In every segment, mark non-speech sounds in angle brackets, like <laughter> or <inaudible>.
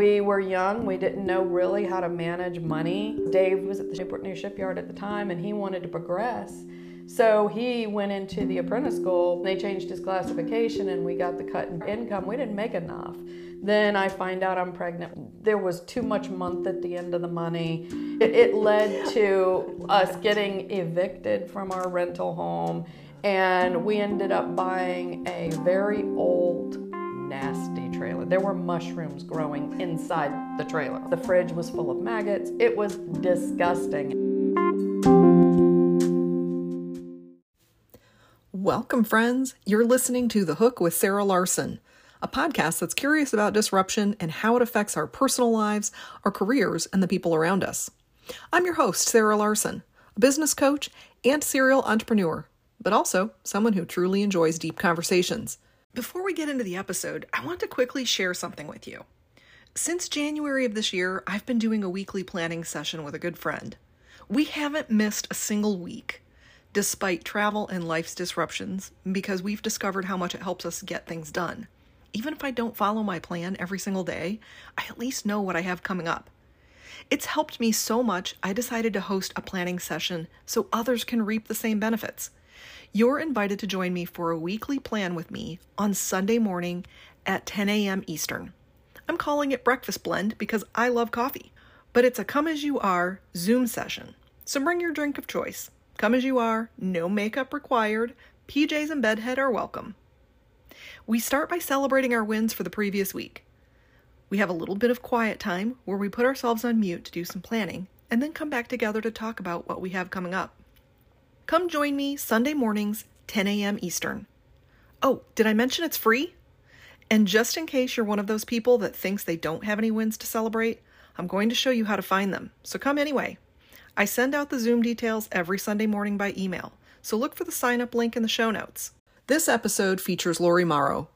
We were young, we didn't know really how to manage money. Dave was at the Newport News shipyard at the time and he wanted to progress. So he went into the apprentice school. They changed his classification and we got the cut in income. We didn't make enough. Then I find out I'm pregnant. There was too much month at the end of the money. It, it led to us getting evicted from our rental home and we ended up buying a very old nasty trailer. There were mushrooms growing inside the trailer. The fridge was full of maggots. It was disgusting. Welcome, friends. You're listening to The Hook with Sarah Larsen, a podcast that's curious about disruption and how it affects our personal lives, our careers, and the people around us. I'm your host, Sarah Larsen, a business coach and serial entrepreneur, but also someone who truly enjoys deep conversations. Before we get into the episode, I want to quickly share something with you. Since January of this year, I've been doing a weekly planning session with a good friend. We haven't missed a single week, despite travel and life's disruptions, because we've discovered how much it helps us get things done. Even if I don't follow my plan every single day, I at least know what I have coming up. It's helped me so much, I decided to host a planning session so others can reap the same benefits. You're invited to join me for a weekly plan with me on Sunday morning at 10 a.m. Eastern. I'm calling it Breakfast Blend because I love coffee, but it's a come as you are Zoom session. So bring your drink of choice. Come as you are, no makeup required, PJs and bedhead are welcome. We start by celebrating our wins for the previous week. We have a little bit of quiet time where we put ourselves on mute to do some planning and then come back together to talk about what we have coming up. Come join me Sunday mornings, 10 a.m. Eastern. Oh, did I mention it's free? And just in case you're one of those people that thinks they don't have any wins to celebrate, I'm going to show you how to find them. So come anyway. I send out the Zoom details every Sunday morning by email, so look for the sign up link in the show notes. This episode features Lori Marrow.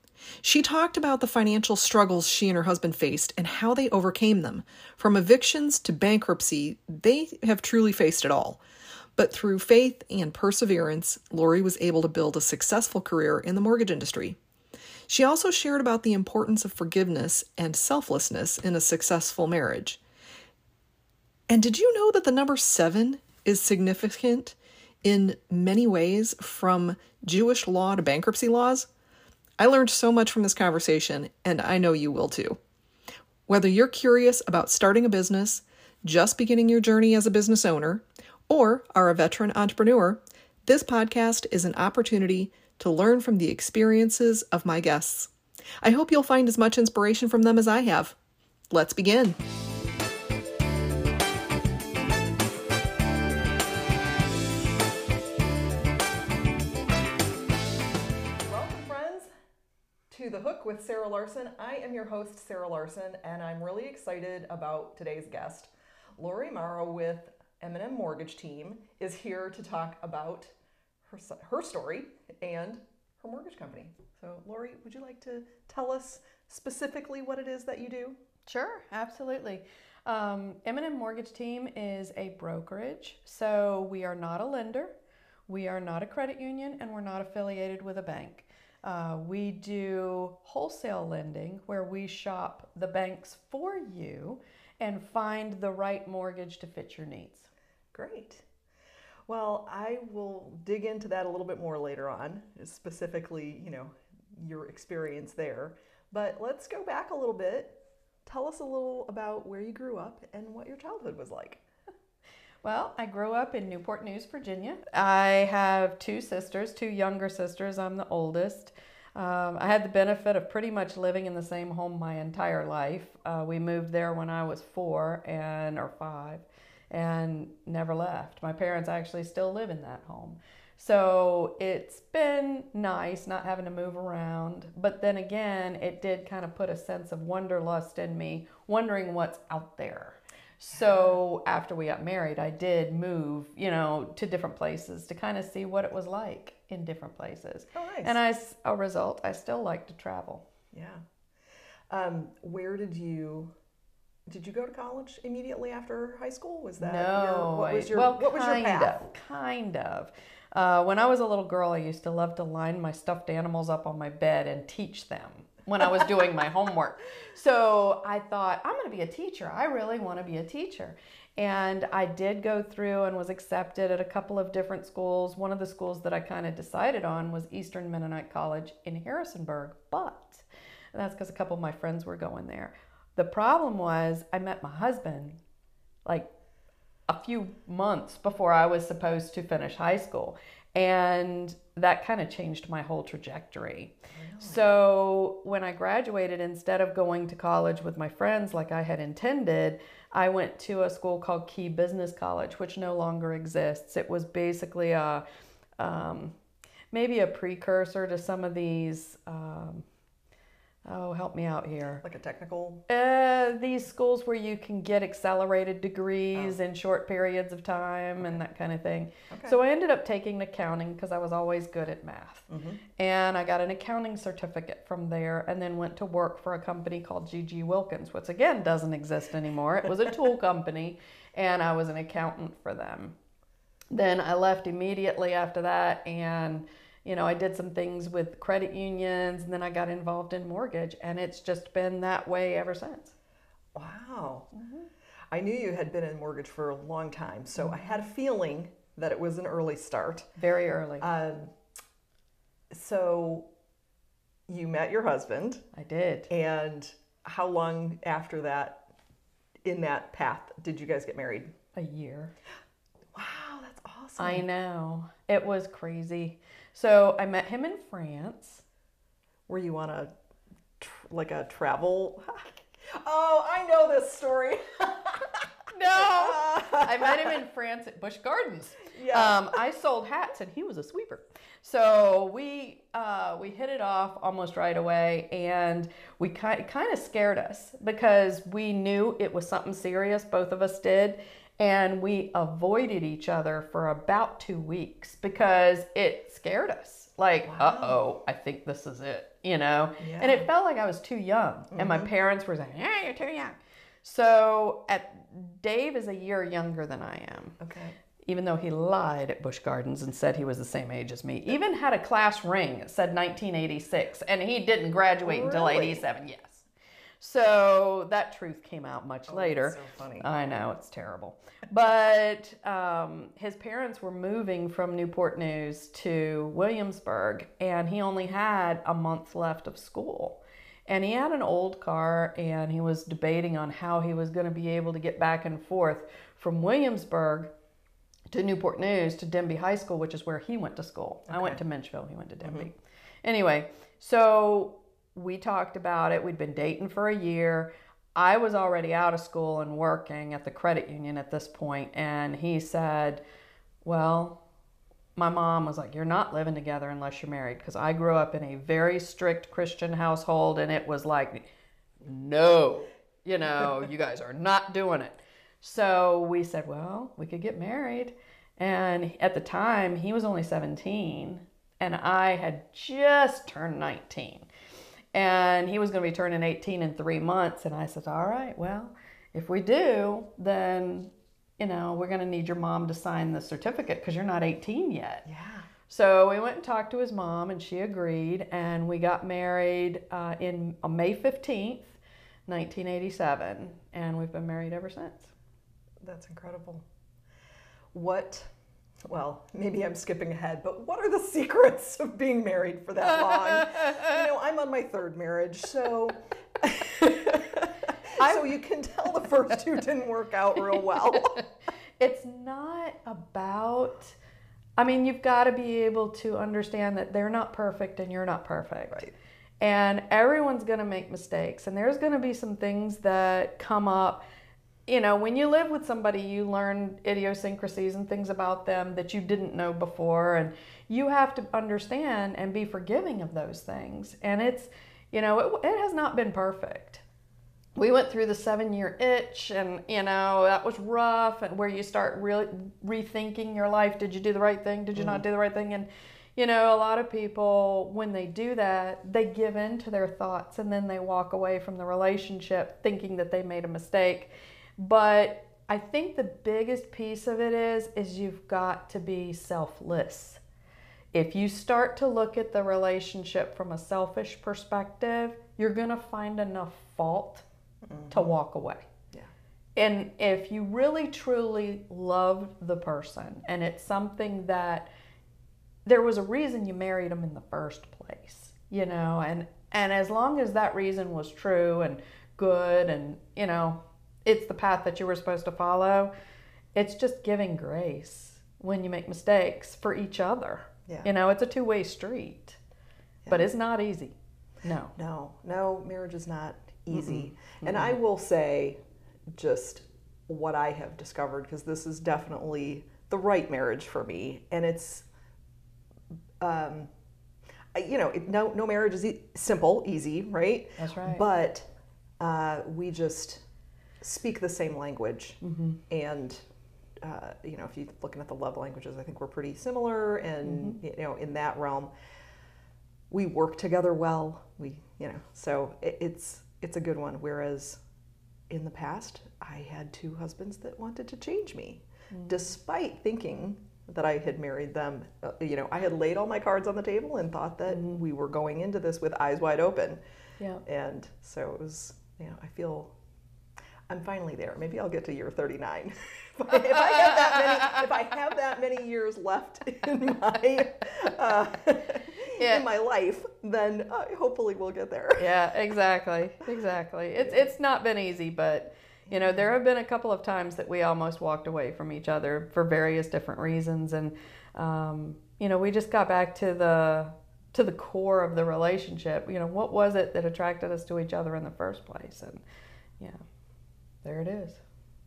She talked about the financial struggles she and her husband faced and how they overcame them. From evictions to bankruptcy, they have truly faced it all. But through faith and perseverance, Lori was able to build a successful career in the mortgage industry. She also shared about the importance of forgiveness and selflessness in a successful marriage. And did you know that the number seven is significant in many ways from Jewish law to bankruptcy laws? I learned so much from this conversation, and I know you will too. Whether you're curious about starting a business, just beginning your journey as a business owner, or are a veteran entrepreneur, this podcast is an opportunity to learn from the experiences of my guests. I hope you'll find as much inspiration from them as I have. Let's begin. Welcome, friends, to The Hook with Sarah Larsen. I am your host, Sarah Larsen, and I'm really excited about today's guest, Lori Marrow with M&M Mortgage Team is here to talk about her, her story and her mortgage company. So, Lori, would you like to tell us specifically what it is that you do? Sure, absolutely. Um, M&M Mortgage Team is a brokerage, so we are not a lender, we are not a credit union, and we're not affiliated with a bank. Uh, we do wholesale lending where we shop the banks for you and find the right mortgage to fit your needs. Great. Well, I will dig into that a little bit more later on, specifically, you know, your experience there. But let's go back a little bit. Tell us a little about where you grew up and what your childhood was like. <laughs> Well, I grew up in Newport News, Virginia. I have two sisters, two younger sisters. I'm the oldest. Um, I had the benefit of pretty much living in the same home my entire life. Uh, we moved there when I was four and or five, and never left. My parents actually still live in that home. So it's been nice not having to move around. But then again, it did kind of put a sense of wanderlust in me, wondering what's out there. So after we got married, I did move, you know, to different places to kind of see what it was like in different places. Oh, nice. And as a result, I still like to travel. Yeah. Um, where did you did you go to college immediately after high school? Was that no? Your, what was your well, what was your kind path? of, kind of. Uh, when I was a little girl, I used to love to line my stuffed animals up on my bed and teach them. when I was doing my <laughs> homework. So I thought, I'm going to be a teacher. I really want to be a teacher. And I did go through and was accepted at a couple of different schools. One of the schools that I kind of decided on was Eastern Mennonite College in Harrisonburg, but that's because a couple of my friends were going there. The problem was, I met my husband like a few months before I was supposed to finish high school. And that kind of changed my whole trajectory. Really? So when I graduated, instead of going to college with my friends like I had intended, I went to a school called Key Business College, which no longer exists. It was basically a um, maybe a precursor to some of these. Um, Oh, help me out here. Like a technical? Uh, these schools where you can get accelerated degrees oh. in short periods of time okay. and that kind of thing. Okay. So I ended up taking accounting because I was always good at math. Mm-hmm. And I got an accounting certificate from there and then went to work for a company called GG Wilkins, which again doesn't exist anymore. It was a tool company and I was an accountant for them. Then I left immediately after that and you know, I did some things with credit unions and then I got involved in mortgage and it's just been that way ever since. Wow. Mm-hmm. I knew you had been in mortgage for a long time, so mm-hmm. I had a feeling that it was an early start. Very early. Um, so you met your husband. I did. And how long after that, in that path, did you guys get married? A year. Wow, that's awesome. I know. It was crazy. So I met him in France. Were you on a like a travel? <laughs> oh, I know this story. <laughs> no, I met him in <laughs> France at Busch Gardens. Yeah. Um, I sold hats and he was a sweeper. So we uh, we hit it off almost right away, and we kind kind of scared us because we knew it was something serious. Both of us did, and we avoided each other for about two weeks because it scared us. Like, wow. uh oh, I think this is it, you know? Yeah. And it felt like I was too young. Mm-hmm. And my mm-hmm. parents were saying, yeah, you're too young. So at Dave is a year younger than I am. Okay. Even though he lied at Busch Gardens and said he was the same age as me. Even had a class ring. It said 1986. And he didn't graduate really? until 87. Yes. So that truth came out much oh, later. so funny. I know it's terrible, but um, his parents were moving from Newport News to Williamsburg, and he only had a month left of school. And he had an old car, and he was debating on how he was going to be able to get back and forth from Williamsburg to Newport News to Denby High School, which is where he went to school. Okay. I went to Menchville, he went to Denby. Mm-hmm. Anyway, so we talked about it. We'd been dating for a year. I was already out of school and working at the credit union at this point, and he said, Well, my mom was like, You're not living together unless you're married. Because I grew up in a very strict Christian household, and it was like, No, you know, <laughs> you guys are not doing it. So we said, Well, we could get married. And at the time, he was only 17, and I had just turned 19 and he was going to be turning 18 in three months. And I said, All right, well, if we do, then, you know, we're going to need your mom to sign the certificate because you're not 18 yet. Yeah. So we went and talked to his mom, and she agreed, and we got married uh, in on May 15th, 1987, and we've been married ever since. That's incredible. What well, maybe I'm skipping ahead, but what are the <laughs> secrets of being married for that long? you know, I'm on my third marriage, so <laughs> so you can tell the first two didn't work out real well. <laughs> it's not about I mean, you've got to be able to understand that they're not perfect and you're not perfect. Right. And everyone's going to make mistakes and there's going to be some things that come up you know, when you live with somebody, you learn idiosyncrasies and things about them that you didn't know before. And you have to understand and be forgiving of those things. And it's, you know, it, it has not been perfect. We went through the seven year itch, and, you know, that was rough, and where you start really rethinking your life. Did you do the right thing? Did you mm-hmm. not do the right thing? And, you know, a lot of people, when they do that, they give in to their thoughts and then they walk away from the relationship thinking that they made a mistake but I think the biggest piece of it is is you've got to be selfless. if you start to look at the relationship from a selfish perspective, you're going to find enough fault to mm-hmm. walk away. Yeah. And if you really truly love the person and it's something that there was a reason you married them in the first place, you know, and and as long as that reason was true and good and, you know, it's the path that you were supposed to follow, it's just giving grace when you make mistakes for each other. Yeah. You know, it's a two-way street. But it's not easy. No. No, no, marriage is not easy. And I will say just what I have discovered because this is definitely the right marriage for me. And it's, um, you know, it, no, no marriage is e- simple, easy, right? That's right. But uh, we just speak the same language. Mm-hmm. And, uh, you know, if you're looking at the love languages, I think we're pretty similar. And, Mm-hmm. you know, in that realm, we work together well. We, you know, so it, it's it's a good one. Whereas in the past, I had two husbands that wanted to change me, despite thinking that I had married them. Uh, you know, I had laid all my cards on the table and thought that we were going into this with eyes wide open. Yeah. And so it was, you know, I feel I'm finally there. Maybe I'll get to year 39. <laughs> if, I, if I have that many, if I have that many years left <laughs> in my uh, Yeah. in my life, then uh, hopefully we'll get there. yeah, exactly, exactly. It's it's not been easy, but you know there have been a couple of times that we almost walked away from each other for various different reasons, and um, you know we just got back to the to the core of the relationship. You know what was it that attracted us to each other in the first place, and yeah, there it is.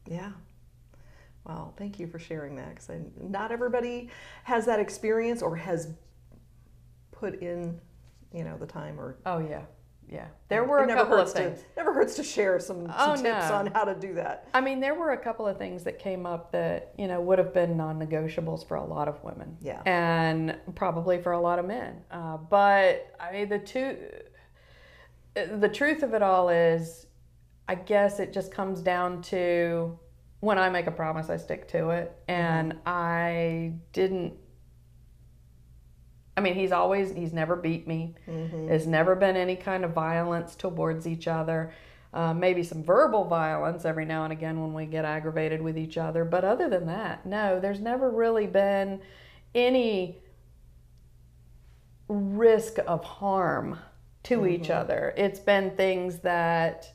Yeah. Well, thank you for sharing that because not everybody has that experience or has put in, you know, the time or. Oh yeah, yeah. There were a never couple of hurts things. To, never hurts to share some, some Oh, tips no. on how to do that. I mean, there were a couple of things that came up that, you know, would have been non negotiables for a lot of women. Yeah. And probably for a lot of men. Uh, but, I mean, the two, the truth of it all is, I guess it just comes down to when I make a promise, I stick to it. And I didn't. I mean, he's always, he's never beat me. There's never been any kind of violence towards each other. Uh, maybe some verbal violence every now and again when we get aggravated with each other. But other than that, no, there's never really been any risk of harm to each other. It's been things that,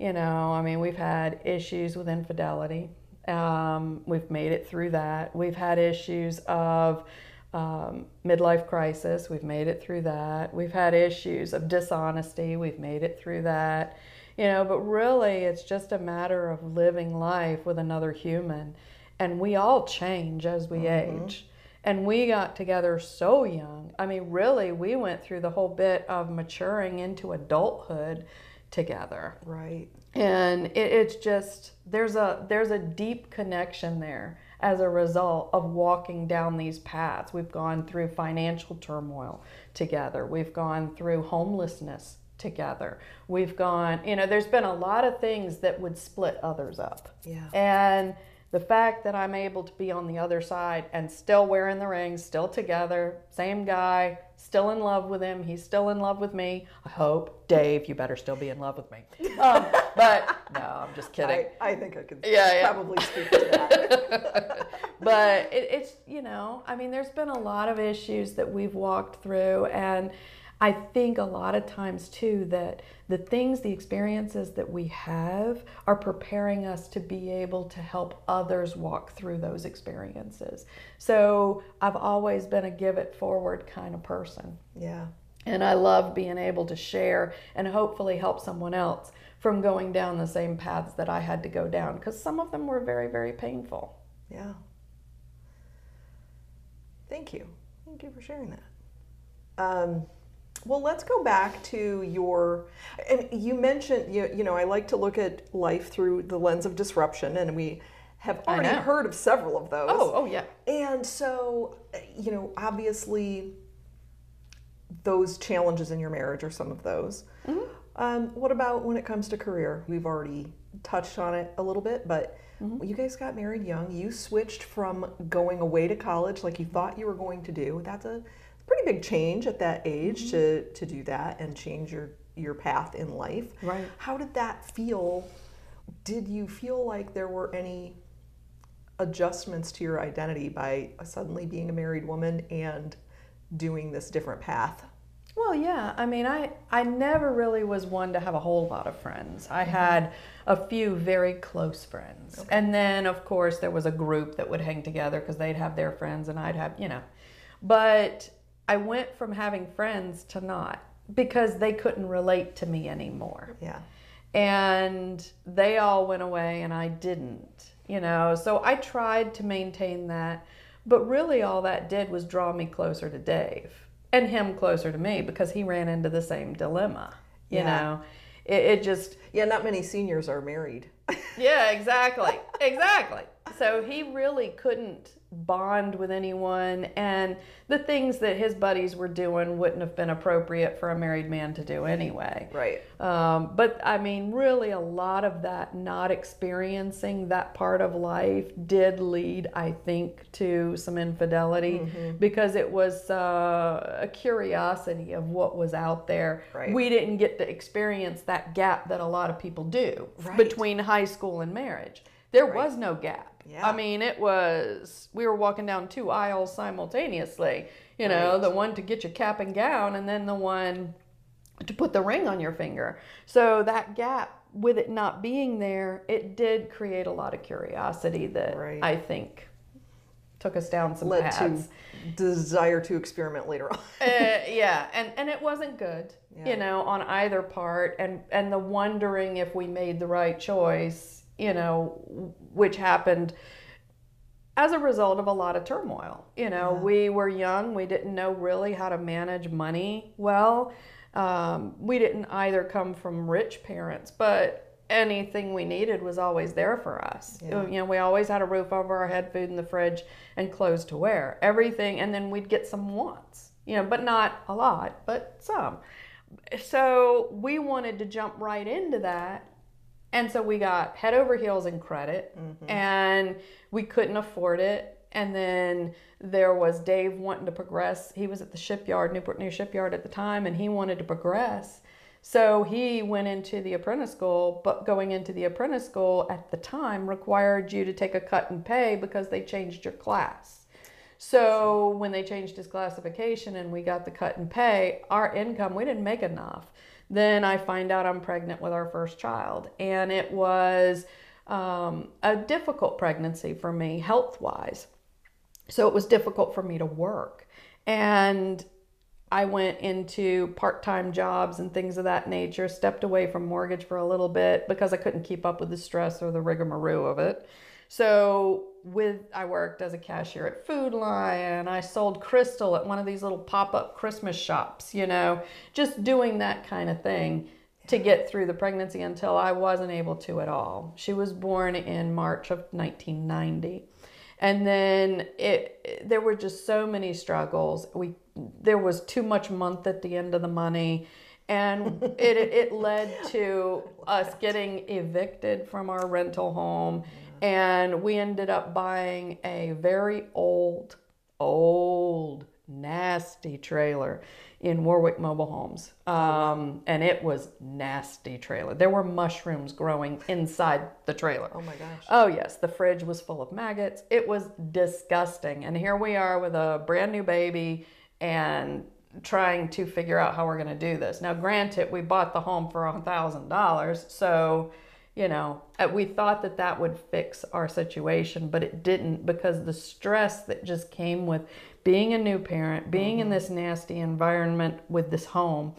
you know, I mean, we've had issues with infidelity. Um, we've made it through that. We've had issues of um, midlife crisis. We've made it through that. We've had issues of dishonesty. We've made it through that. You know, but really, it's just a matter of living life with another human. And we all change as we age. And we got together so young. I mean, really, we went through the whole bit of maturing into adulthood together. Right. and it, it's just there's a there's a deep connection there as a result of walking down these paths. We've gone through financial turmoil together. We've gone through homelessness together. We've gone you know there's been a lot of things that would split others up. Yeah. and the fact that I'm able to be on the other side and still wearing the ring, still together, same guy, still in love with him, he's still in love with me. I hope. Dave, you better still be in love with me. Um, but no, I'm just kidding. I, I think I could Yeah, yeah. probably speak to that. <laughs> but it, it's you know i mean there's been a lot of issues that we've walked through and i think a lot of times too that the things the experiences that we have are preparing us to be able to help others walk through those experiences so i've always been a give it forward kind of person yeah. and I love being able to share and hopefully help someone else from going down the same paths that I had to go down because some of them were very, very painful. Yeah. Thank you. Thank you for sharing that. Um, well, let's go back to your. And you mentioned, you, you know, I like to look at life through the lens of disruption, and we have already heard of several of those. Oh, oh yeah. And so, you know, obviously, those challenges in your marriage are some of those. Mm-hmm. Um, what about when it comes to career? We've already touched on it a little bit, but Mm-hmm. you guys got married young. You switched from going away to college like you thought you were going to do. That's a pretty big change at that age mm-hmm. to to do that and change your your path in life. Right. How did that feel? Did you feel like there were any adjustments to your identity by suddenly being a married woman and doing this different path? Well, yeah. I mean, I I never really was one to have a whole lot of friends. I mm-hmm. had a few very close friends, and then of course there was a group that would hang together because they'd have their friends and I'd have you know. But I went from having friends to not because they couldn't relate to me anymore. Yeah. and they all went away and I didn't, you know. So I tried to maintain that, but really all that did was draw me closer to Dave and him closer to me because he ran into the same dilemma, you Yeah. know. It, it just, Yeah, not many seniors are married. <laughs> yeah, exactly, exactly. So he really couldn't bond with anyone, and the things that his buddies were doing wouldn't have been appropriate for a married man to do anyway. Right. Um, but I mean, really, a lot of that not experiencing that part of life did lead, I think, to some infidelity because it was uh, a curiosity of what was out there. Right. We didn't get to experience that gap that a lot of people do Right. between high school and marriage. There was no gap. Yeah. I mean, it was, we were walking down two aisles simultaneously, you know, Right. the one to get your cap and gown, and then the one to put the ring on your finger. So that gap, with it not being there, it did create a lot of curiosity that Right. I think took us down some Led paths. to desire to experiment later on. uh, <laughs> yeah, and and it wasn't good, Yeah. you know, on either part, and and the wondering if we made the right choice, you know, which happened as a result of a lot of turmoil. You know, we were young, we didn't know really how to manage money well. Um, we didn't either come from rich parents, but anything we needed was always there for us. Yeah. You know, we always had a roof over our head, food in the fridge, and clothes to wear. Everything, and then we'd get some wants. You know, but not a lot, but some. So we wanted to jump right into that and so we got head over heels in credit mm-hmm. and we couldn't afford it. And then there was Dave wanting to progress. He was at the shipyard, Newport News Shipyard at the time, and he wanted to progress. So he went into the apprentice school, but going into the apprentice school at the time required you to take a cut in pay because they changed your class. So when they changed his classification and we got the cut in pay, our income, we didn't make enough. Then I find out I'm pregnant with our first child. And it was um, a difficult pregnancy for me health wise. So it was difficult for me to work. And I went into part time jobs and things of that nature, stepped away from mortgage for a little bit because I couldn't keep up with the stress or the rigmarole of it. So with I worked as a cashier at Food Lion, I sold crystal at one of these little pop-up Christmas shops, you know, just doing that kind of thing to get through the pregnancy until I wasn't able to at all. She was born in March of 1990 and then it there were just so many struggles. We there was too much month at the end of the money. And it it led to us getting evicted from our rental home and we ended up buying a very old old nasty trailer in Warwick Mobile Homes. Um, and it was nasty trailer. There were mushrooms growing inside the trailer. Oh my gosh. Oh, yes, the fridge was full of maggots. It was disgusting. And here we are with a brand new baby and trying to figure out how we're going to do this. Now, granted, we bought the home for a $1,000. So, you know, uh, we thought that that would fix our situation, but it didn't because the stress that just came with being a new parent, being in this nasty environment with this home.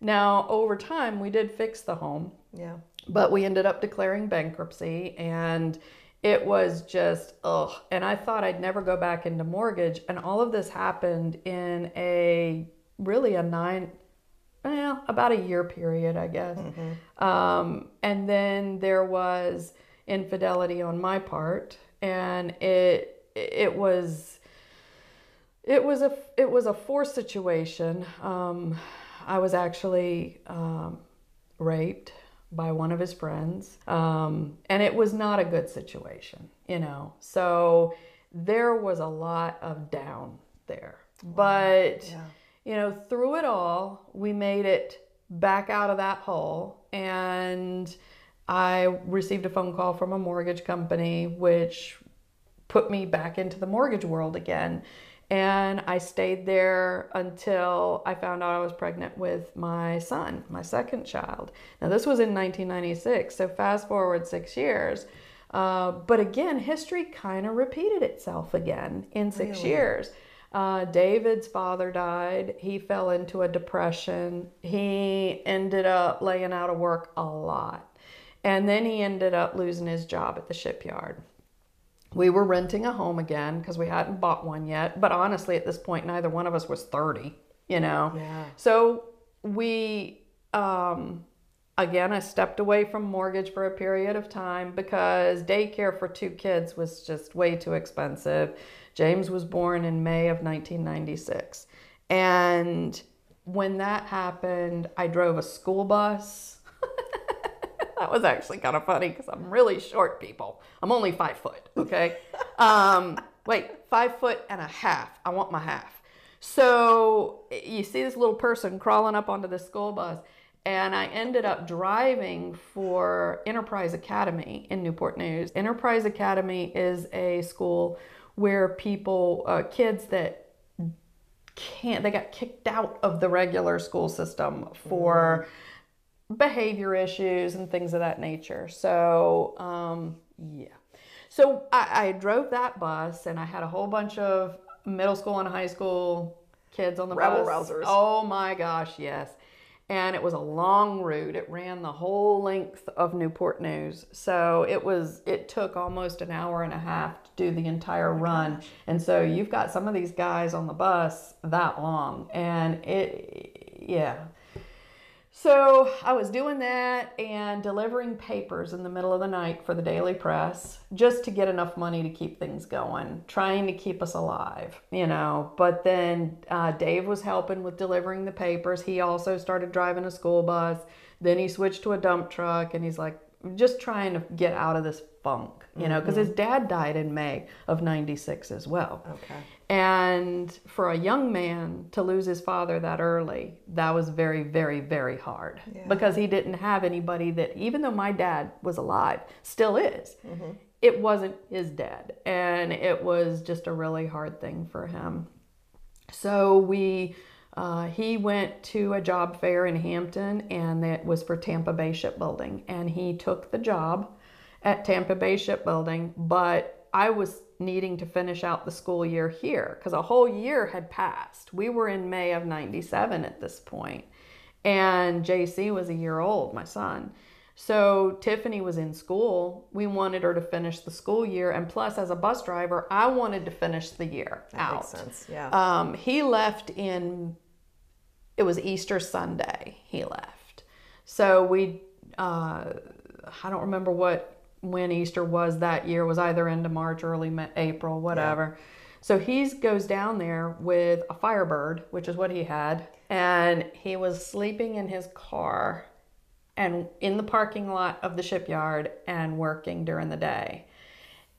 Now, over time, we did fix the home Yeah. but we ended up declaring bankruptcy and it was just ugh and i thought i'd never go back into mortgage and all of this happened in a really a nine well about a year period i guess um, and then there was infidelity on my part and it it was it was a it was a forced situation um, i was actually um, raped by one of his friends. Um, and it was not a good situation, you know. So there was a lot of down there. But Yeah. You know, through it all, we made it back out of that hole. And I received a phone call from a mortgage company, which put me back into the mortgage world again. And I stayed there until I found out I was pregnant with my son, my second child. Now, this was in 1996, so fast forward six years. Uh, but again, history kind of repeated itself again in six Really? years. Uh, David's father died. He fell into a depression. He ended up laying out of work a lot. And then he ended up losing his job at the shipyard. We were renting a home again because we hadn't bought one yet. But honestly, at this point, neither one of us was 30, you know? Yeah. So we, um, again, I stepped away from mortgage for a period of time because daycare for two kids was just way too expensive. James was born in May of 1996. And when that happened, I drove a school bus. <laughs> that was actually kind of funny because I'm really short, people. I'm only five foot, okay? <laughs> um, wait, five foot and a half. I want my half. So you see this little person crawling up onto the school bus, and I ended up driving for Enterprise Academy in Newport News. Enterprise Academy is a school where people, uh, kids that can't, they got kicked out of the regular school system for behavior issues and things of that nature. So, um, yeah. So I, I drove that bus and I had a whole bunch of middle school and high school kids on the Rabble bus. rousers. Oh my gosh, yes. And it was a long route. It ran the whole length of Newport News. So it was it took almost an hour and a half to do the entire oh run. And so you've got some of these guys on the bus that long and it yeah. So I was doing that and delivering papers in the middle of the night for the Daily Press just to get enough money to keep things going, trying to keep us alive, you know. But then uh, Dave was helping with delivering the papers. He also started driving a school bus. Then he switched to a dump truck and he's like, just trying to get out of this funk, you know, because his dad died in May of 96 as well. Okay. And for a young man to lose his father that early, that was very, very, very hard Yeah. because he didn't have anybody that, even though my dad was alive, still is, it wasn't his dad. And it was just a really hard thing for him. So we, uh, he went to a job fair in Hampton, and it was for Tampa Bay Shipbuilding, and he took the job at Tampa Bay Shipbuilding. But I was needing to finish out the school year here because a whole year had passed. We were in May of '97 at this point, and JC was a year old, my son. So Tiffany was in school. We wanted her to finish the school year, and plus, as a bus driver, I wanted to finish the year That out. makes sense. Yeah. Um, he left in, it was Easter Sunday, he left. So we, uh, I don't remember what, when Easter was that year, was either into March, early April, whatever. So he goes down there with a Firebird, which is what he had, and he was sleeping in his car and in the parking lot of the shipyard and working during the day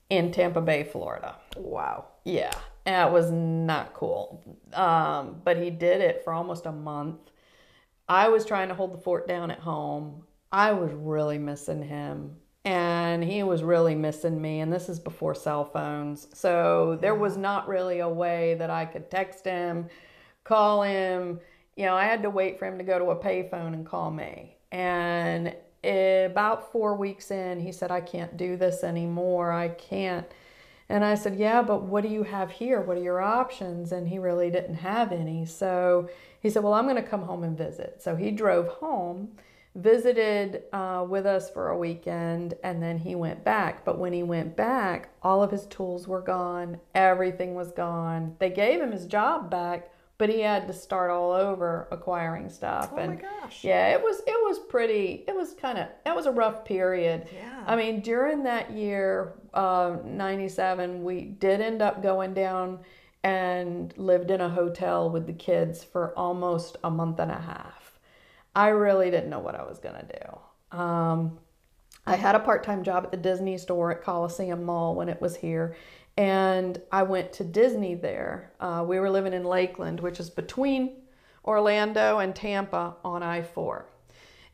in Tampa Bay, Florida. wow. Yeah, that was not cool. Um, but he did it for almost a month. I was trying to hold the fort down at home. I was really missing him, and he was really missing me. And this is before cell phones, so there was not really a way that I could text him, call him. You know, I had to wait for him to go to a payphone and call me. And eh, about four weeks in, he said, I can't do this anymore. I can't. And I said, Yeah, but what do you have here? What are your options? And he really didn't have any. So he said, Well, I'm going to come home and visit. So he drove home, visited uh, with us for a weekend, and then he went back. But when he went back, all of his tools were gone, everything was gone. They gave him his job back, but he had to start all over acquiring stuff. Oh and my gosh. yeah, it was it was pretty. It was kind of that was a rough period. Yeah. I mean, during that year, uh, '97, we did end up going down and lived in a hotel with the kids for almost a month and a half. I really didn't know what I was gonna do. Um, I had a part time job at the Disney store at Coliseum Mall when it was here. And I went to Disney there. Uh, we were living in Lakeland, which is between Orlando and Tampa on I 4.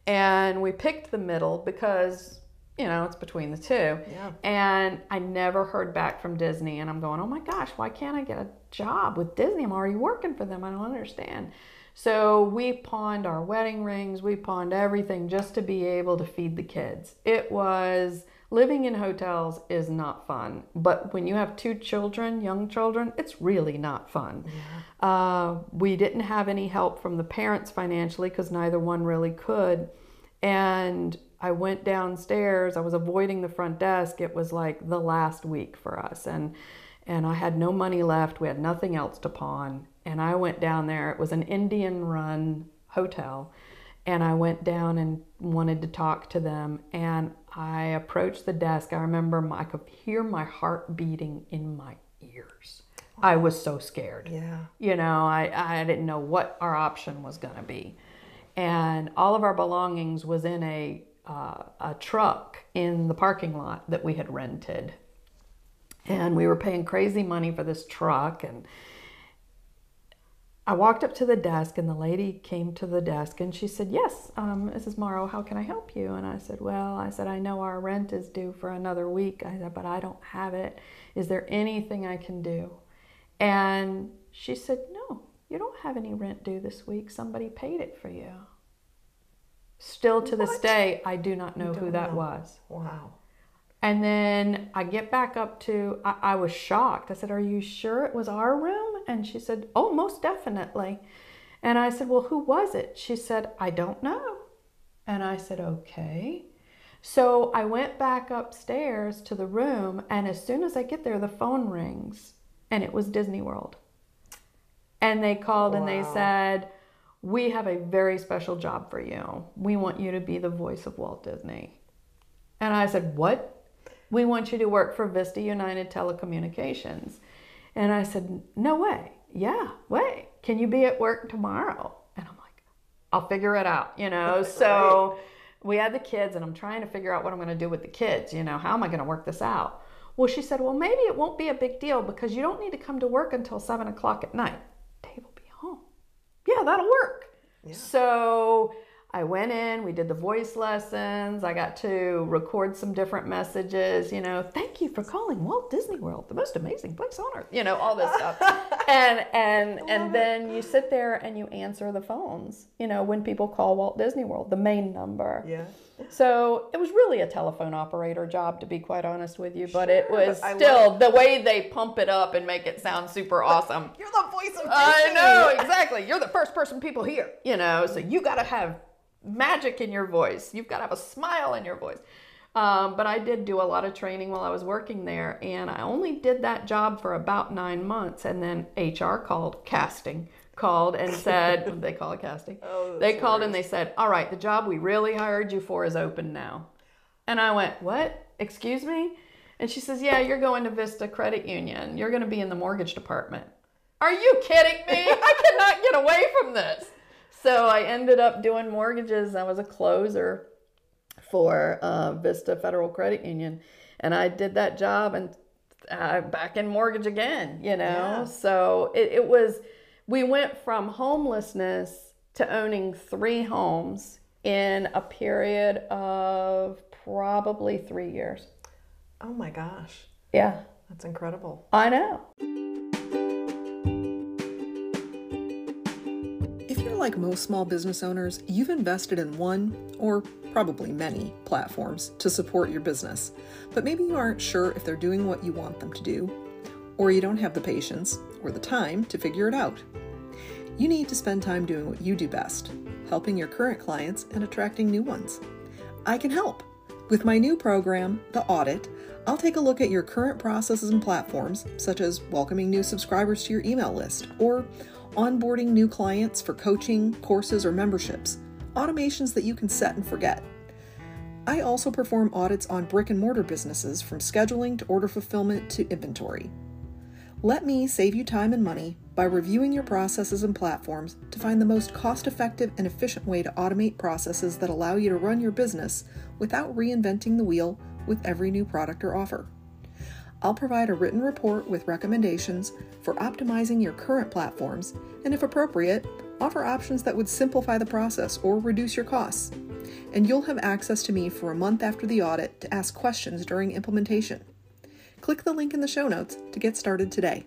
And we picked the middle because, you know, it's between the two. Yeah. And I never heard back from Disney. And I'm going, oh my gosh, why can't I get a job with Disney? I'm already working for them. I don't understand. So we pawned our wedding rings, we pawned everything just to be able to feed the kids. It was living in hotels is not fun, but when you have two children, young children, it's really not fun. Yeah. Uh, we didn't have any help from the parents financially because neither one really could. And I went downstairs, I was avoiding the front desk. It was like the last week for us. And and I had no money left. We had nothing else to pawn and I went down there. It was an Indian run hotel. And I went down and wanted to talk to them. And I approached the desk. I remember I could hear my heart beating in my ears. I was so scared. Yeah. You know, I, I didn't know what our option was going to be. And all of our belongings was in a, uh, a truck in the parking lot that we had rented. And we were paying crazy money for this truck. And I walked up to the desk and the lady came to the desk and she said, Yes, um, Mrs. Marrow, how can I help you? And I said, Well, I said, I know our rent is due for another week. I said, But I don't have it. Is there anything I can do? And she said, No, you don't have any rent due this week. Somebody paid it for you. Still to what? this day, I do not know who that know. was. Wow. And then I get back up to, I, I, was shocked. I said, Are you sure it was our room? And she said, Oh, most definitely. And I said, Well, who was it? She said, I don't know. And I said, Okay. So I went back upstairs to the room, and as soon as I get there, the phone rings, and it was Disney World. And they called wow. and they said, We have a very special job for you. We want you to be the voice of Walt Disney. And I said, What? We want you to work for Vista United Telecommunications. And I said, No way. Yeah, way. Can you be at work tomorrow? And I'm like, I'll figure it out, you know? So we had the kids, and I'm trying to figure out what I'm going to do with the kids. You know, how am I going to work this out? Well, she said, Well, maybe it won't be a big deal because you don't need to come to work until seven o'clock at night. Dave will be home. Yeah, that'll work. Yeah. So I went in, we did the voice lessons. I got to record some different messages, you know, thank you for calling Walt Disney World, the most amazing place on earth, you know, all this stuff. <laughs> and and and then you sit there and you answer the phones, you know, when people call Walt Disney World, the main number. Yeah. So it was really a telephone operator job, to be quite honest with you. But sure, it was but still the way they pump it up and make it sound super awesome. You're the voice of Disney. I know exactly. You're the first person people hear. You know, so you got to have magic in your voice. You've got to have a smile in your voice. Um, but I did do a lot of training while I was working there, and I only did that job for about nine months. And then HR called, casting called and said, <laughs> they call it casting. Oh, they called and they said, All right, the job we really hired you for is open now. And I went, What? Excuse me? And she says, Yeah, you're going to Vista Credit Union. You're going to be in the mortgage department. Are you kidding me? <laughs> I cannot get away from this so I ended up doing mortgages. I was a closer for uh, Vista Federal Credit Union, and I did that job and uh, back in mortgage again. You know, yeah. so it, it was. We went from homelessness to owning three homes in a period of probably three years. Oh my gosh. Yeah. That's incredible. I know. Like most small business owners, you've invested in one, or probably many, platforms to support your business, but maybe you aren't sure if they're doing what you want them to do, or you don't have the patience or the time to figure it out. You need to spend time doing what you do best, helping your current clients and attracting new ones. I can help. With my new program, The Audit, I'll take a look at your current processes and platforms, such as welcoming new subscribers to your email list or onboarding new clients for coaching, courses, or memberships, automations that you can set and forget. I also perform audits on brick and mortar businesses from scheduling to order fulfillment to inventory. Let me save you time and money by reviewing your processes and platforms to find the most cost effective and efficient way to automate processes that allow you to run your business without reinventing the wheel with every new product or offer. I'll provide a written report with recommendations for optimizing your current platforms and, if appropriate, offer options that would simplify the process or reduce your costs. And you'll have access to me for a month after the audit to ask questions during implementation. Click the link in the show notes to get started today.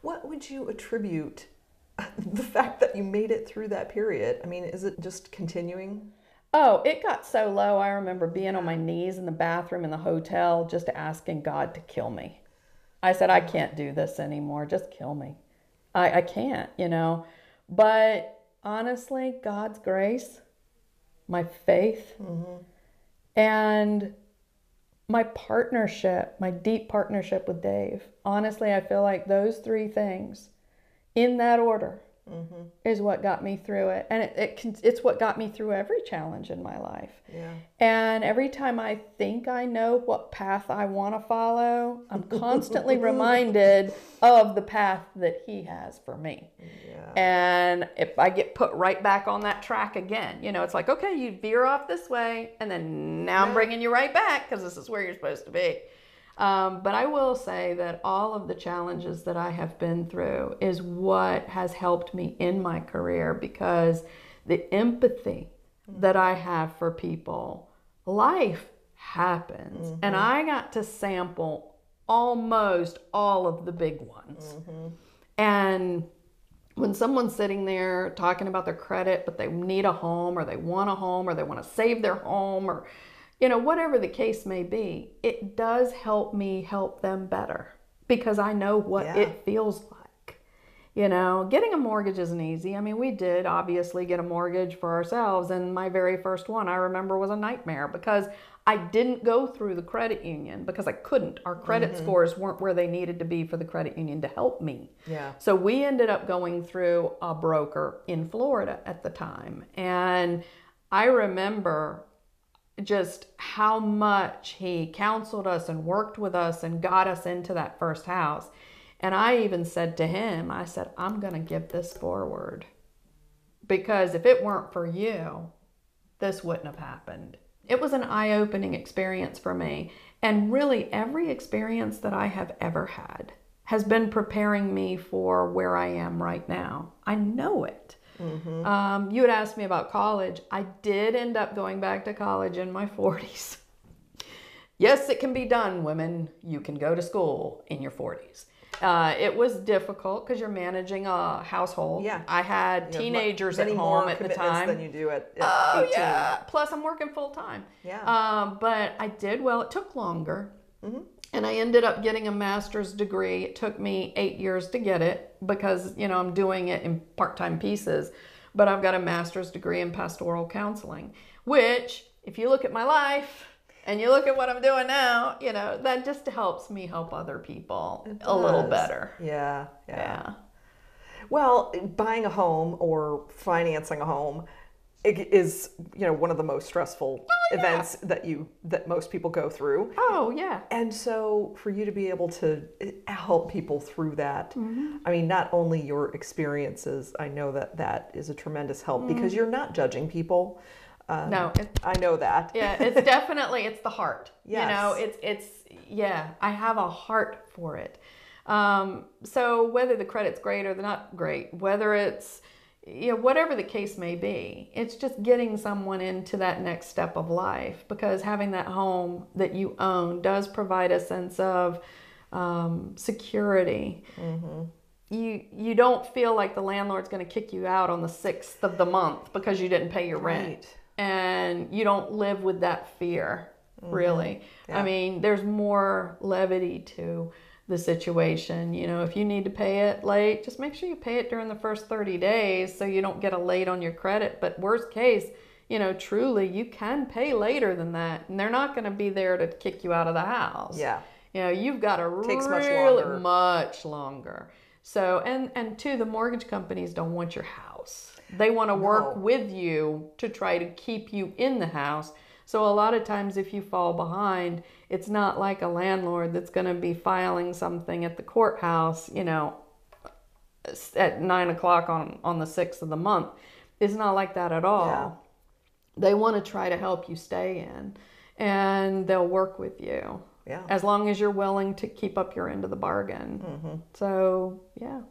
What would you attribute <laughs> the fact that you made it through that period? I mean, is it just continuing? Oh, it got so low. I remember being on my knees in the bathroom in the hotel just asking God to kill me. I said, I can't do this anymore. Just kill me. I, I can't, you know. But honestly, God's grace, my faith, mm-hmm. and my partnership, my deep partnership with Dave. Honestly, I feel like those three things in that order mm-hmm. is what got me through it and it, it it's what got me through every challenge in my life yeah. and every time i think i know what path i want to follow i'm constantly <laughs> reminded of the path that he has for me yeah. and if i get put right back on that track again you know it's like okay you veer off this way and then now yeah. i'm bringing you right back because this is where you're supposed to be um, but I will say that all of the challenges that I have been through is what has helped me in my career because the empathy that I have for people, life happens. Mm-hmm. And I got to sample almost all of the big ones. Mm-hmm. And when someone's sitting there talking about their credit, but they need a home or they want a home or they want to save their home or you know, whatever the case may be, it does help me help them better because I know what yeah. it feels like. You know, getting a mortgage isn't easy. I mean, we did obviously get a mortgage for ourselves, and my very first one I remember was a nightmare because I didn't go through the credit union because I couldn't. Our credit mm-hmm. scores weren't where they needed to be for the credit union to help me. Yeah. So we ended up going through a broker in Florida at the time. And I remember just how much he counseled us and worked with us and got us into that first house. And I even said to him, I said, I'm going to give this forward because if it weren't for you, this wouldn't have happened. It was an eye opening experience for me. And really, every experience that I have ever had has been preparing me for where I am right now. I know it. Mm-hmm. Um, you had asked me about college. I did end up going back to college in my <laughs> 40s. yes, it can be done, women. You can go to school in your 40s. Uh, it was difficult because you're managing a household. Yeah, I had teenagers at home at the time than you do at, at oh 18. yeah. Plus, I'm working full time. Yeah. Um, but I did well. It took longer. Mm-hmm and I ended up getting a master's degree. It took me eight years to get it because, you know, I'm doing it in part time pieces. But I've got a master's degree in pastoral counseling, which, if you look at my life and you look at what I'm doing now, you know, that just helps me help other people a little better. Yeah, yeah. Yeah. Well, buying a home or financing a home is you know one of the most stressful oh, yeah. events that you that most people go through oh yeah and so for you to be able to eh, help people through that mm-hmm. i mean not only your experiences i know that that is a tremendous help mm-hmm. because you're not judging people um, no i know that yeah it's <laughs> definitely it's the heart yes. you know it's it's yeah i have a heart for it um, so whether the credit's great or not great whether it's you know, whatever the case may be, it's just getting someone into that next step of life because having that home that you own does provide a sense of um, security. Mm-hmm. You you don't feel like the landlord's going to kick you out on the sixth of the month because you didn't pay your right. rent, and you don't live with that fear. Mm-hmm. Really, yeah. I mean, there's more levity to the situation. You know, if you need to pay it late, just make sure you pay it during the first 30 days so you don't get a late on your credit. But worst case, you know, truly, you can pay later than that, and they're not going to be there to kick you out of the house. Yeah. You know, you've got to takes really, much longer. Much longer. So, and and two, the mortgage companies don't want your house. They want to work no. with you to try to keep you in the house so a lot of times if you fall behind, it's not like a landlord that's going to be filing something at the courthouse, you know, at nine o'clock on, on the sixth of the month. It's not like that at all. Yeah. They want to try to help you stay in. and they'll work with you Yeah. as long as you're willing to keep up your end of the bargain. Mm-hmm. So, yeah.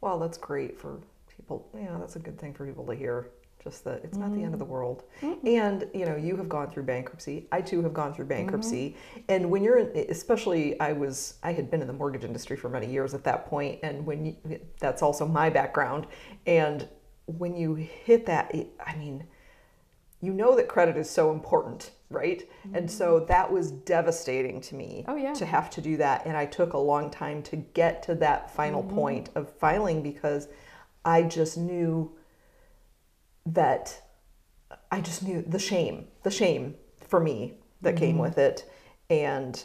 Well, that's great for people. You know, that's a good thing for people to hear. Just that it's not the end of the mm. world. And, you know, you have gone through bankruptcy. I too have gone through mm-hmm. bankruptcy. And when you're in, especially, I was, I had been in the mortgage industry for many years at that point, And when you, that's also my background. And when you hit that, I mean, you know that credit is so important, right? And so mm-hmm. that was devastating to me Oh, yeah. to have to do that. And I took a long time to get to that final mm-hmm. point of filing because I just knew that I just knew the shame, the shame for me that came with it. And,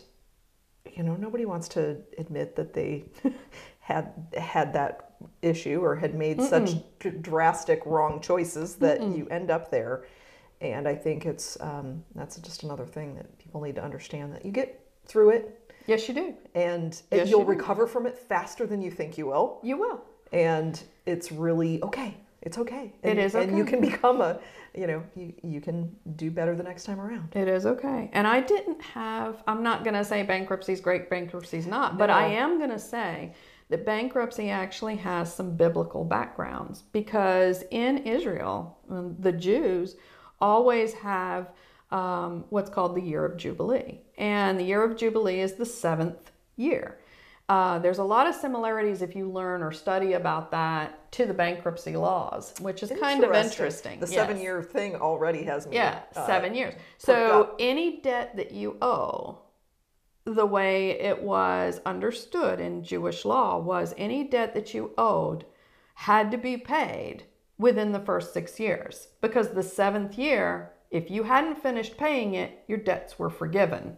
you know, nobody wants to admit that they <laughs> had had that issue or had made such dr- drastic wrong choices that you end up there. And I think it's um, that's just another thing that people need to understand that you get through it Yes, you do. and Yes, you'll you recover from it faster than you think you will You will. and it's really okay it's okay and, It is and you can <laughs> become a you know you, you can do better the next time around It is okay. And I didn't have, I'm not going to say bankruptcy's great, bankruptcy's not, but I am going to say that bankruptcy actually has some biblical backgrounds because in Israel, um, the Jews always have um, what's called the year of Jubilee. And the year of Jubilee is the seventh year. Uh, there's a lot of similarities if you learn or study about that to the bankruptcy laws, which is kind of interesting. the Yes. seven year thing already has me Yeah, uh, seven years. So up. any debt that you owe, the way it was understood in Jewish law was any debt that you owed had to be paid within the first six years. Because the seventh year, if you hadn't finished paying it, your debts were forgiven.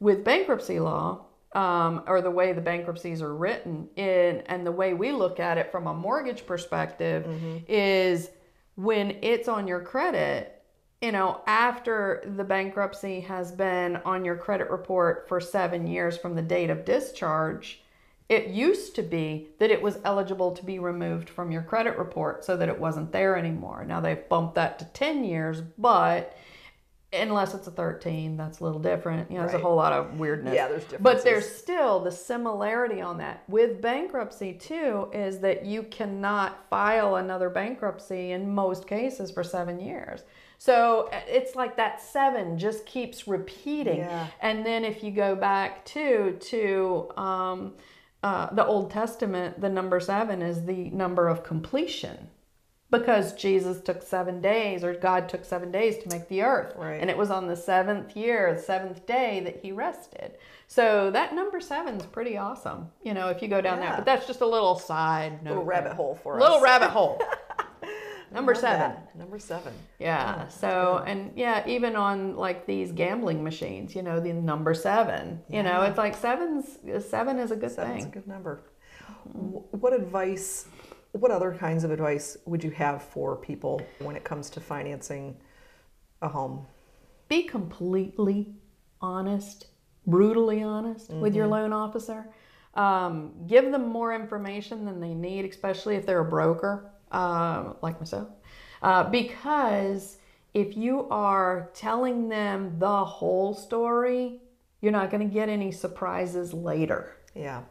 With bankruptcy law, um, or the way the bankruptcies are written in and the way we look at it from a mortgage perspective is when it's on your credit you know after the bankruptcy has been on your credit report for seven years from the date of discharge it used to be that it was eligible to be removed from your credit report so that it wasn't there anymore. Now they've bumped that to 10 years but unless it's a 13 that's a little different. You know there's a whole lot of weirdness. Yeah, there's differences. but there's still the similarity on that. With bankruptcy too is that you cannot file another bankruptcy in most cases for seven years. So uh, it's like that seven just keeps repeating. Yeah. and then if you go back to to um, uh, the old testament the number seven is the number of completion because Jesus took seven days, or God took seven days to make the earth. Right. And it was on the seventh year, the seventh day, that he rested. So that number seven's pretty awesome, you know, if you go down Yeah. that. But that's just a little side note. little rabbit hole for Little us Little rabbit hole. <laughs> number seven. that. number seven Yeah. so, and yeah, even on like these gambling machines, you know, the number seven, you know, it's like seven's, seven is a good thing. seven's a good number mm-hmm. what advice what other kinds of advice would you have for people when it comes to financing a home be completely honest, brutally honest with Mm-hmm. your loan officer. Um, give them more information than they need, especially if they're a broker, uh, like myself. Uh, because if you are telling them the whole story, you're not going to get any surprises later. yeah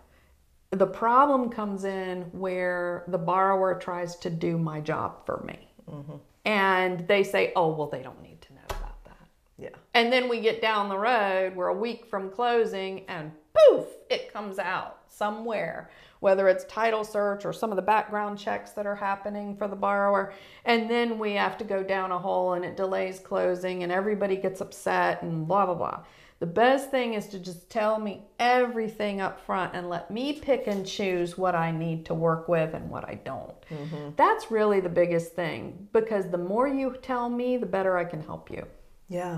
The problem comes in where the borrower tries to do my job for me. Mm-hmm. And they say, oh, well, they don't need to know about that. yeah And then we get down the road, we're a week from closing, and poof, it comes out somewhere, whether it's title search or some of the background checks that are happening for the borrower. And then we have to go down a hole and it delays closing, and everybody gets upset and blah, blah, blah. The best thing is to just tell me everything up front and let me pick and choose what I need to work with and what I don't. That's really the biggest thing because the more you tell me, the better I can help you. Yeah.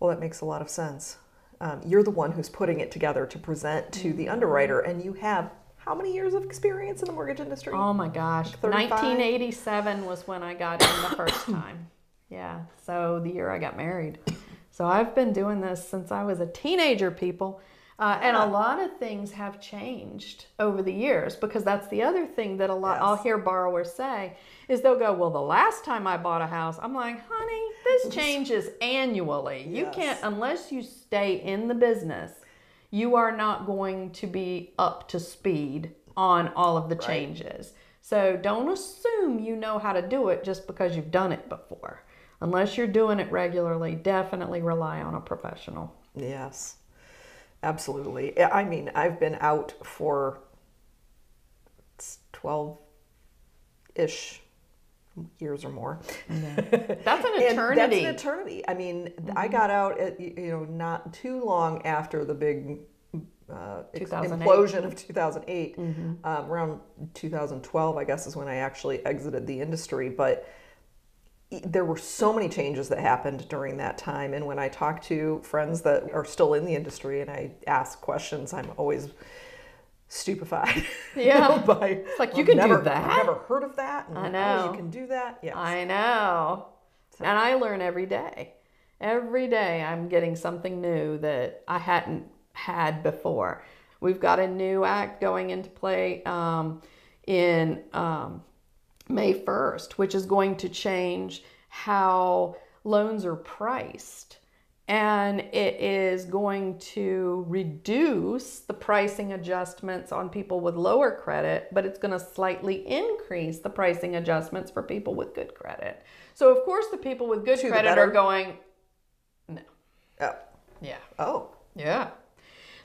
Well, that makes a lot of sense. Um, you're the one who's putting it together to present to the underwriter, and you have how many years of experience in the mortgage industry? Oh my gosh. 35? 1987 was when I got in the first <coughs> time. Yeah. So the year I got married. So I've been doing this since I was a teenager, people. Uh, and a lot of things have changed over the years because that's the other thing that a lot I'll hear borrowers say is they'll go, Well, the last time I bought a house, I'm like, honey, this <laughs> changes annually. You can't, unless you stay in the business, you are not going to be up to speed on all of the changes. So don't assume you know how to do it just because you've done it before. Unless you're doing it regularly, definitely rely on a professional. Yes, absolutely. I mean, I've been out for 12 ish years or more. That's an <laughs> eternity. that's an eternity. I mean, I got out at you know not too long after the big uh, implosion of 2008. Um, around 2012, I guess, is when I actually exited the industry. But there were so many changes that happened during that time. And when I talk to friends that are still in the industry and I ask questions, I'm always stupefied. <laughs> Yeah. by, It's like, you "I've can do that?" I've never heard of that. and, I "Oh, know. you can do that. Yeah. I know. And I learn every day. Every day I'm getting something new that I hadn't had before. We've got a new act going into play um, in um, May 1st, which is going to change how loans are priced. And it is going to reduce the pricing adjustments on people with lower credit, but it's going to slightly increase the pricing adjustments for people with good credit. So, of course, the people with good To credit are going, no. oh. Yeah. Oh. Yeah.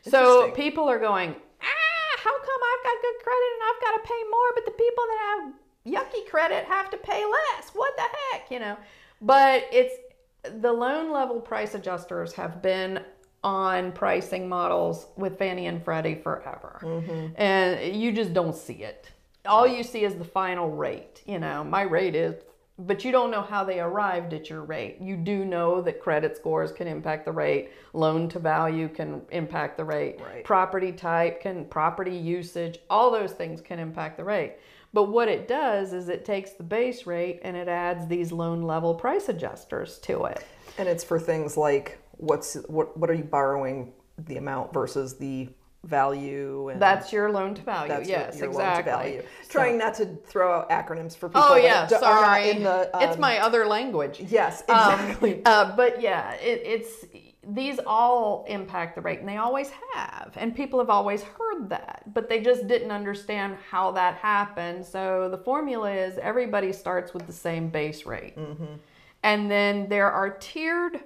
So people are going, ah, how come I've got good credit and I've got to pay more, but the people that have yucky credit have to pay less? What the heck, you know? But it's the loan level price adjusters have been on pricing models with Fannie and Freddie forever. Mm-hmm. And you just don't see it. All you see is the final rate. You know, my rate is, but you don't know how they arrived at your rate. You do know that credit scores can impact the rate, loan to value can impact the rate, Right. property type can, property usage, all those things can impact the rate. But what it does is it takes the base rate and it adds these loan level price adjusters to it. And it's for things like what's what what are you borrowing the amount versus the value and That's your loan to value. that's yes, your, exactly. loan to value. So- Trying not to throw out acronyms for people Oh that yeah, are sorry. in the it's um, my other language. Yes, Um, exactly. uh, but yeah, it, it's these all impact the rate, and they always have, and people have always heard that, but they just didn't understand how that happened. So the formula is everybody starts with the same base rate, Mm-hmm. and then there are tiered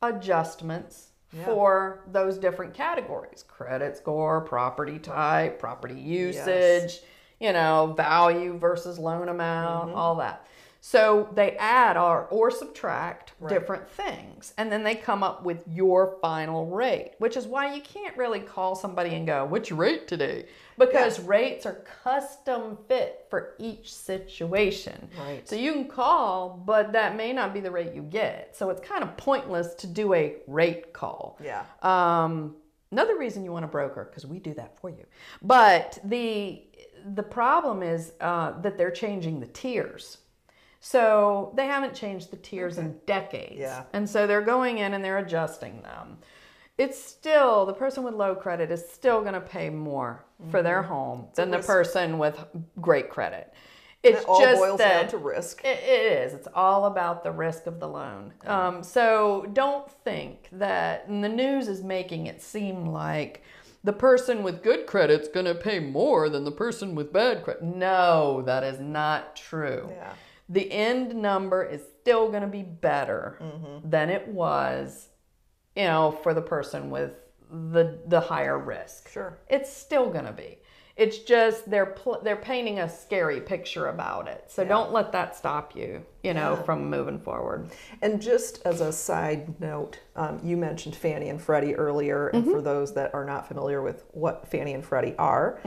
adjustments. For those different categories credit score, property type, property usage, you know, value versus loan amount, mm-hmm. all that. So they add or, or subtract different things and then they come up with your final rate, which is why you can't really call somebody and go, What's your rate today? Because rates are custom fit for each situation. Right. So you can call, but that may not be the rate you get. So it's kind of pointless to do a rate call. yeah. Um, another reason you want a broker because we do that for you. But the the problem is uh, that they're changing the tiers. So they haven't changed the tiers in decades. Yeah. And so they're going in and they're adjusting them. It's still the person with low credit is still going to pay more for their home than the person with great credit. It's It all just boils that down to risk. it, it is. It's all about the risk of the loan. Um, so don't think that and the news is making it seem like the person with good credit's going to pay more than the person with bad credit. No, that is not true. Yeah. The end number is still going to be better mm-hmm. than it was, you know, for the person with the the higher risk. Sure. It's still going to be. It's just they're pl- they're painting a scary picture about it. So don't let that stop you, you know, from moving forward. And just as a side note, um, you mentioned Fannie and Freddie earlier, and Mm-hmm. for those that are not familiar with what Fannie and Freddie are,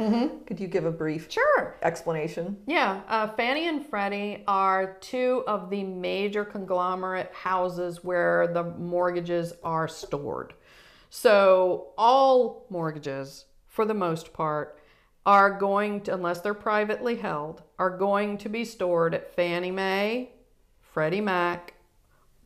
could you give a brief Sure. explanation? Yeah, uh, Fannie and Freddie are two of the major conglomerate houses where the mortgages are stored. So all mortgages, for the most part, are going to, unless they're privately held, are going to be stored at Fannie Mae, Freddie Mac,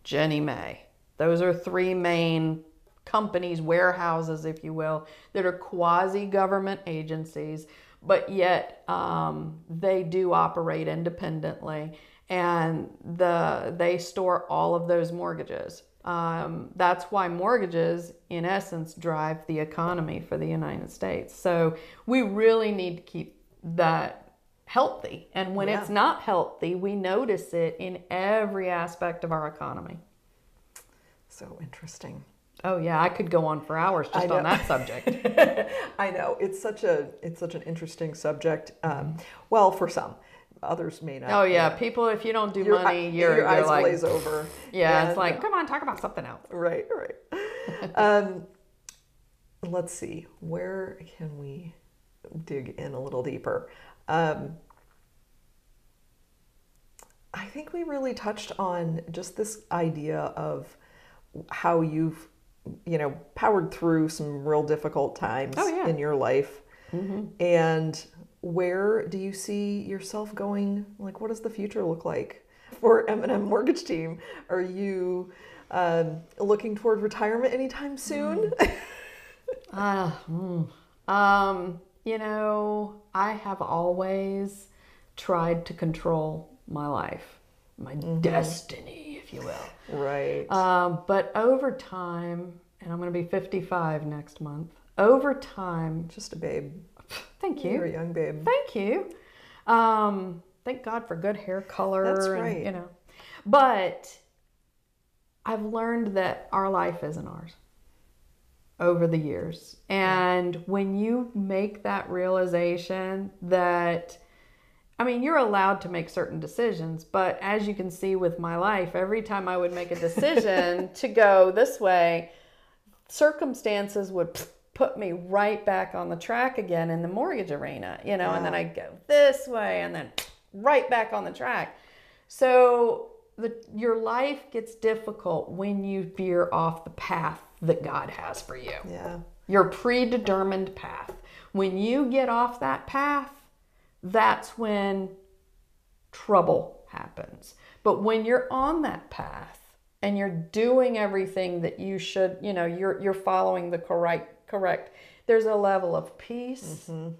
Ginnie Mae. Those are three main companies, warehouses, if you will, that are quasi government agencies, but yet um, they do operate independently and the they store all of those mortgages. Um, that's why mortgages, in essence, drive the economy for the United States. So we really need to keep that healthy. And when Yeah. it's not healthy, we notice it in every aspect of our economy. So interesting. Oh yeah, I could go on for hours just on that <laughs> subject. I know it's such a it's such an interesting subject. Um, well, for some, others may not. oh yeah, people, if you don't do Your, money, eye- your eyes like, glaze over. yeah, it's like, come on, talk about something else. right, right. <laughs> um, let's see, where can we dig in a little deeper? Um, I think we really touched on just this idea of how you've, you know, powered through some real difficult times Oh, yeah. Mm-hmm. in your life. And where do you see yourself going? Like, what does the future look like for M&M Mortgage Team? Are you um, looking toward retirement anytime soon? Ah, mm. um, you know, I have always tried to control my life, my destiny, if you will. right. Um, but over time, and I'm going to be 55 next month. Over time, Just a babe. Thank You're a young babe. thank you. Um, thank God for good hair color. That's and, right. You know, but I've learned that our life isn't ours over the years. And when you make that realization that, I mean, you're allowed to make certain decisions, but as you can see with my life, every time I would make a decision <laughs> to go this way, circumstances would put me right back on the track again in the mortgage arena, you know, and then I go this way and then right back on the track. So the, your life gets difficult when you veer off the path that God has for you Yeah. your predetermined path. When you get off that path, that's when trouble happens. But when you're on that path and you're doing everything that you should, you know, you're you're following the correct correct. There's a level of peace. Mm-hmm.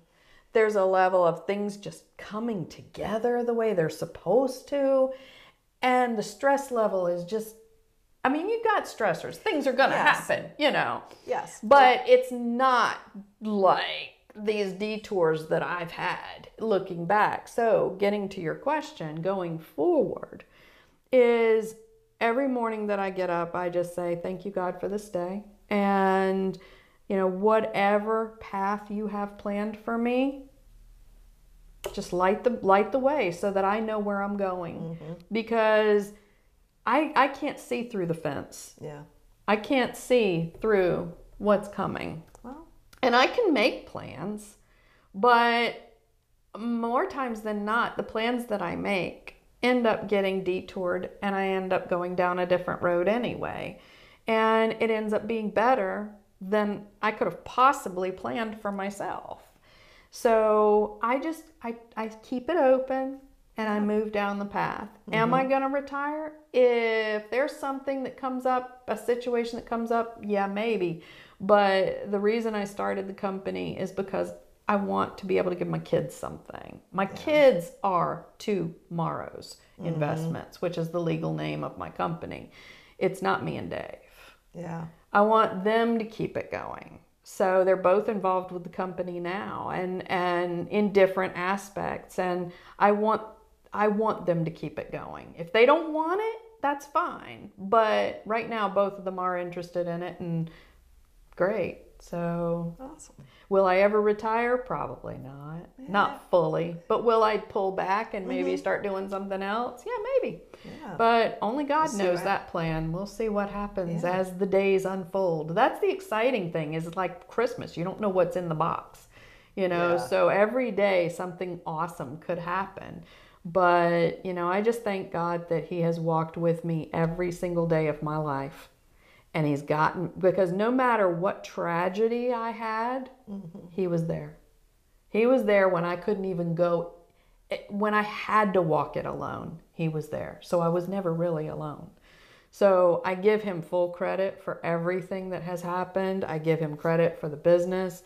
There's a level of things just coming together the way they're supposed to. And the stress level is just I mean, you got stressors. Things are going to Yes. happen, you know. Yes. But it's not like these detours that I've had looking back. So, getting to your question, going forward, is every morning that I get up, I just say, Thank you, God, for this day. And, you know, whatever path you have planned for me, just light the light the way so that I know where I'm going. Mm-hmm. Because I I can't see through the fence. Yeah. I can't see through what's coming. Well, And I can make plans, but more times than not, the plans that I make end up getting detoured and I end up going down a different road anyway. And it ends up being better than I could have possibly planned for myself. So I just I, I keep it open and I move down the path. Am I mm-hmm. gonna retire? If there's something that comes up, a situation that comes up, yeah, maybe. But the reason I started the company is because I want to be able to give my kids something. My kids are tomorrow's mm-hmm. investments, which is the legal name of my company. It's not me and Dave. yeah. I want them to keep it going. So they're both involved with the company now and and in different aspects and I want I want them to keep it going. If they don't want it, that's fine. But right now both of them are interested in it and great. So Awesome. will I ever retire? Probably not. Not fully. But will I pull back and maybe mm-hmm. start doing something else? Yeah, maybe. Yeah. But only God see knows that plan. We'll see what happens Yeah. as the days unfold. That's the exciting thing is like Christmas. You don't know what's in the box. You know, Yeah. so every day something awesome could happen. But, you know, I just thank God that he has walked with me every single day of my life. And he's gotten because no matter what tragedy I had, he was there. He was there when I couldn't even go, eh, when I had to walk it alone. He was there. So I was never really alone. So I give him full credit for everything that has happened. I give him credit for the business.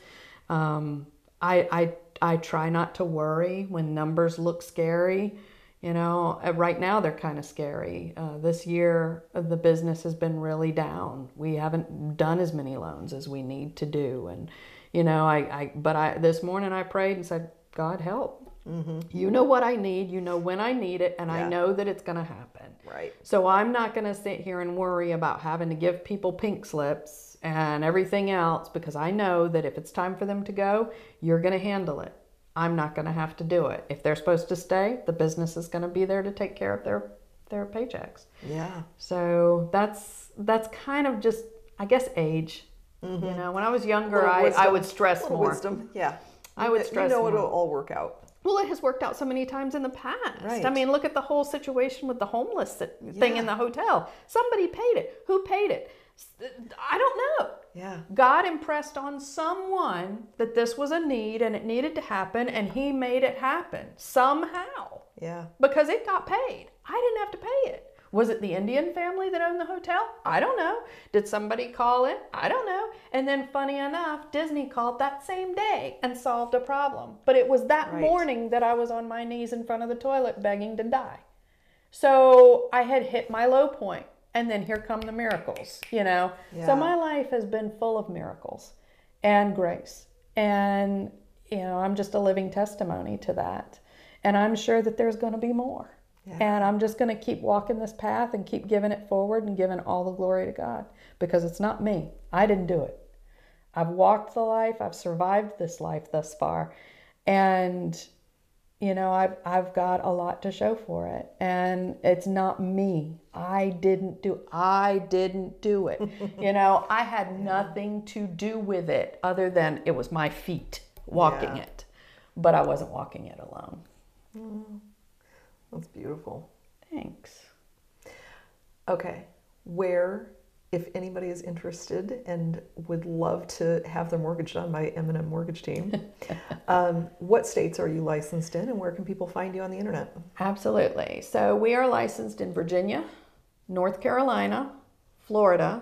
Um, I, I, I try not to worry when numbers look scary. You know, uh, right now they're kind of scary. Uh, this year, uh, the business has been really down. We haven't done as many loans as we need to do. And, you know, I, I but I, this morning I prayed and said, God help. You know what I need, you know when I need it, and I know that it's going to happen. Right. So I'm not going to sit here and worry about having to give people pink slips and everything else because I know that if it's time for them to go, you're going to handle it. I'm not going to have to do it. If they're supposed to stay, the business is going to be there to take care of their their paychecks. Yeah. So that's that's kind of just I guess age. You mm-hmm. know, when I was younger, I, I would stress more. wisdom. Yeah. I would stress You know more. it'll all work out. Well, it has worked out so many times in the past. Right. I mean, look at the whole situation with the homeless thing in the hotel. Somebody paid it. Who paid it? I don't know. Yeah. God impressed on someone that this was a need and it needed to happen, and He made it happen somehow Yeah. because it got paid. I didn't have to pay it. Was it the Indian family that owned the hotel? I don't know. Did somebody call in? I don't know. And then, funny enough, Disney called that same day and solved a problem. But it was that Right. morning that I was on my knees in front of the toilet begging to die. So I had hit my low point, and then here come the miracles, you know? Yeah. So my life has been full of miracles and grace. And, you know, I'm just a living testimony to that. And I'm sure that there's going to be more. And I'm just going to keep walking this path and keep giving it forward and giving all the glory to God because it's not me. I didn't do it. I've walked the life, I've survived this life thus far. And you know, I've I've got a lot to show for it. And it's not me. I didn't do I didn't do it. <laughs> you know, I had nothing to do with it other than it was my feet walking Yeah. it. But I wasn't walking it alone. Mm. That's beautiful. Thanks. Okay. Where, if anybody is interested and would love to have their mortgage done by M&M Mortgage Team, <laughs> um, what states are you licensed in and where can people find you on the internet? Absolutely. So we are licensed in Virginia, North Carolina, Florida,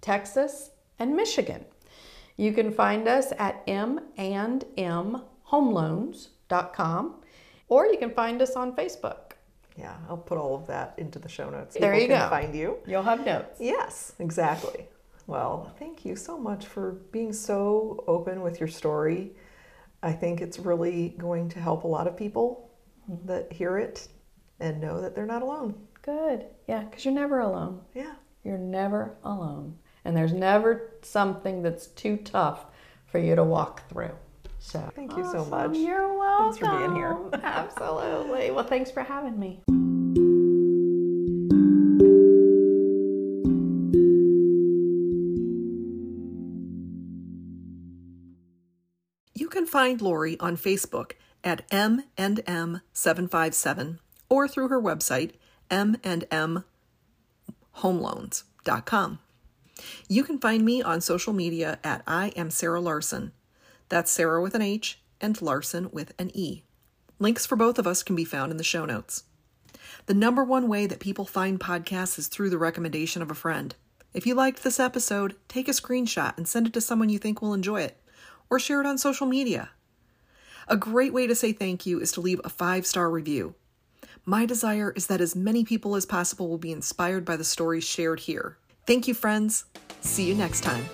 Texas, and Michigan. You can find us at m&mhomeloans.com or you can find us on Facebook. Yeah, I'll put all of that into the show notes. There People you can go. find you. You'll have notes. Yes, exactly. Well, thank you so much for being so open with your story. I think it's really going to help a lot of people that hear it and know that they're not alone. Good. Yeah, because you're never alone. Yeah. You're never alone. And there's never something that's too tough for you to walk through. So Thank you so much. You're welcome. Thanks for being here. <laughs> Absolutely. Well, thanks for having me. You can find Lori on Facebook at M&M757 or through her website m&mhomeloans.com. You can find me on social media at I am Sarah Larsen. That's Sarah with an H and Larsen with an E. Links for both of us can be found in the show notes. The number one way that people find podcasts is through the recommendation of a friend. If you liked this episode, take a screenshot and send it to someone you think will enjoy it, or share it on social media. A great way to say thank you is to leave a five star review. My desire is that as many people as possible will be inspired by the stories shared here. Thank you, friends. See you next time.